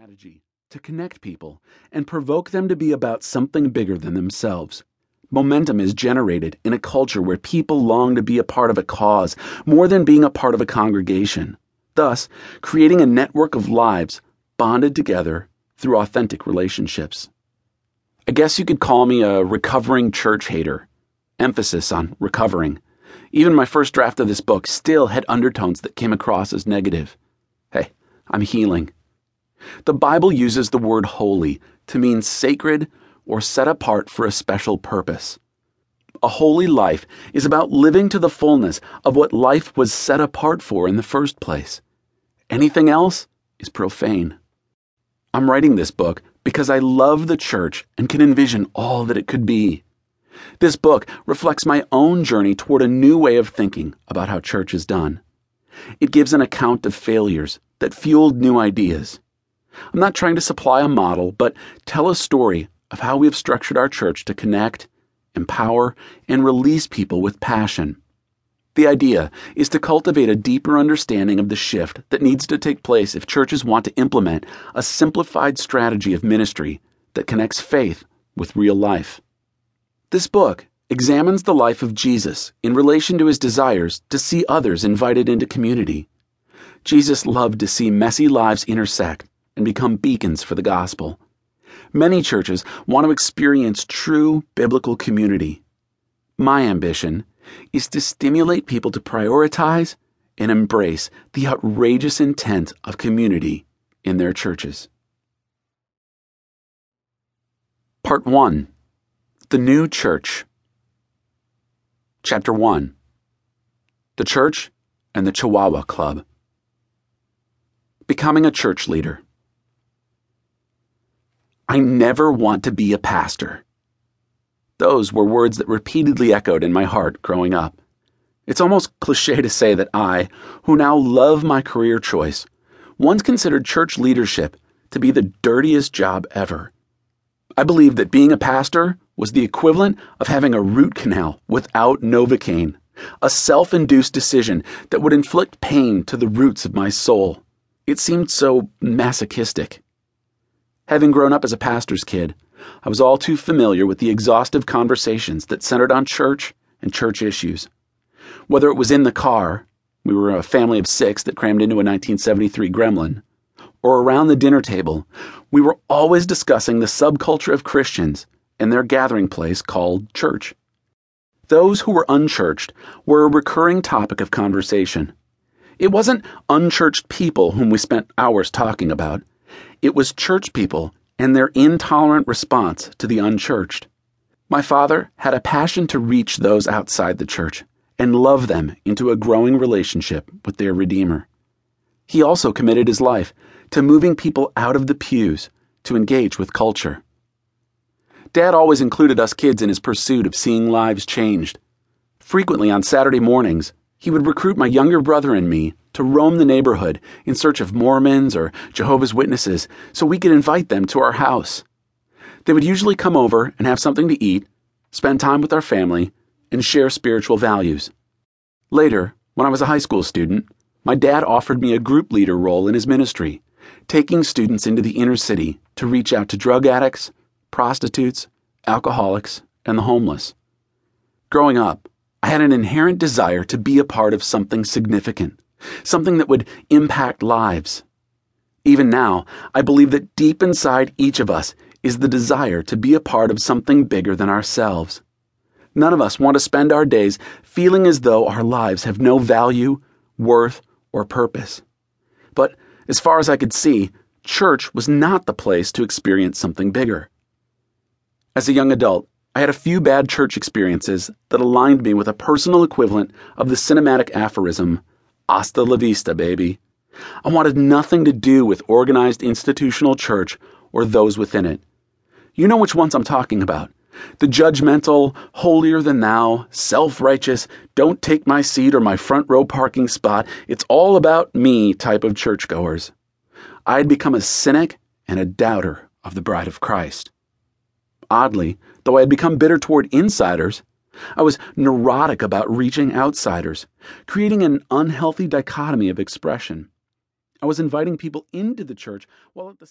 strategy to connect people and provoke them to be about something bigger than themselves. Momentum is generated in a culture where people long to be a part of a cause more than being a part of a congregation, thus, creating a network of lives bonded together through authentic relationships. I guess you could call me a recovering church hater. Emphasis on recovering. Even my first draft of this book still had undertones that came across as negative. Hey, I'm healing. The Bible uses the word holy to mean sacred or set apart for a special purpose. A holy life is about living to the fullness of what life was set apart for in the first place. Anything else is profane. I'm writing this book because I love the church and can envision all that it could be. This book reflects my own journey toward a new way of thinking about how church is done. It gives an account of failures that fueled new ideas I'm not trying to supply a model, but tell a story of how we have structured our church to connect, empower, and release people with passion. The idea is to cultivate a deeper understanding of the shift that needs to take place if churches want to implement a simplified strategy of ministry that connects faith with real life. This book examines the life of Jesus in relation to his desires to see others invited into community. Jesus loved to see messy lives intersect and become beacons for the gospel. Many churches want to experience true biblical community. My ambition is to stimulate people to prioritize and embrace the outrageous intent of community in their churches. Part 1 The New Church. Chapter 1 The Church and the Chihuahua Club. Becoming a Church Leader. I never want to be a pastor. Those were words that repeatedly echoed in my heart growing up. It's almost cliche to say that I, who now love my career choice, once considered church leadership to be the dirtiest job ever. I believed that being a pastor was the equivalent of having a root canal without Novocaine, a self induced decision that would inflict pain to the roots of my soul. It seemed so masochistic. Having grown up as a pastor's kid, I was all too familiar with the exhaustive conversations that centered on church and church issues. Whether it was in the car, we were a family of six that crammed into a 1973 Gremlin, or around the dinner table, we were always discussing the subculture of Christians and their gathering place called church. Those who were unchurched were a recurring topic of conversation. It wasn't unchurched people whom we spent hours talking about. It was church people and their intolerant response to the unchurched. My father had a passion to reach those outside the church and love them into a growing relationship with their Redeemer. He also committed his life to moving people out of the pews to engage with culture. Dad always included us kids in his pursuit of seeing lives changed. Frequently on Saturday mornings, he would recruit my younger brother and me to roam the neighborhood in search of Mormons or Jehovah's Witnesses so we could invite them to our house. They would usually come over and have something to eat, spend time with our family, and share spiritual values. Later, when I was a high school student, my dad offered me a group leader role in his ministry, taking students into the inner city to reach out to drug addicts, prostitutes, alcoholics, and the homeless. Growing up, I had an inherent desire to be a part of something significant something that would impact lives. Even now, I believe that deep inside each of us is the desire to be a part of something bigger than ourselves. None of us want to spend our days feeling as though our lives have no value, worth, or purpose. But as far as I could see, church was not the place to experience something bigger. As a young adult, I had a few bad church experiences that aligned me with a personal equivalent of the cinematic aphorism Hasta la vista, baby. I wanted nothing to do with organized institutional church or those within it. You know which ones I'm talking about. The judgmental, holier than thou, self righteous, don't take my seat or my front row parking spot, it's all about me type of churchgoers. I had become a cynic and a doubter of the bride of Christ. Oddly, though I had become bitter toward insiders, I was neurotic about reaching outsiders, creating an unhealthy dichotomy of expression. I was inviting people into the church while at the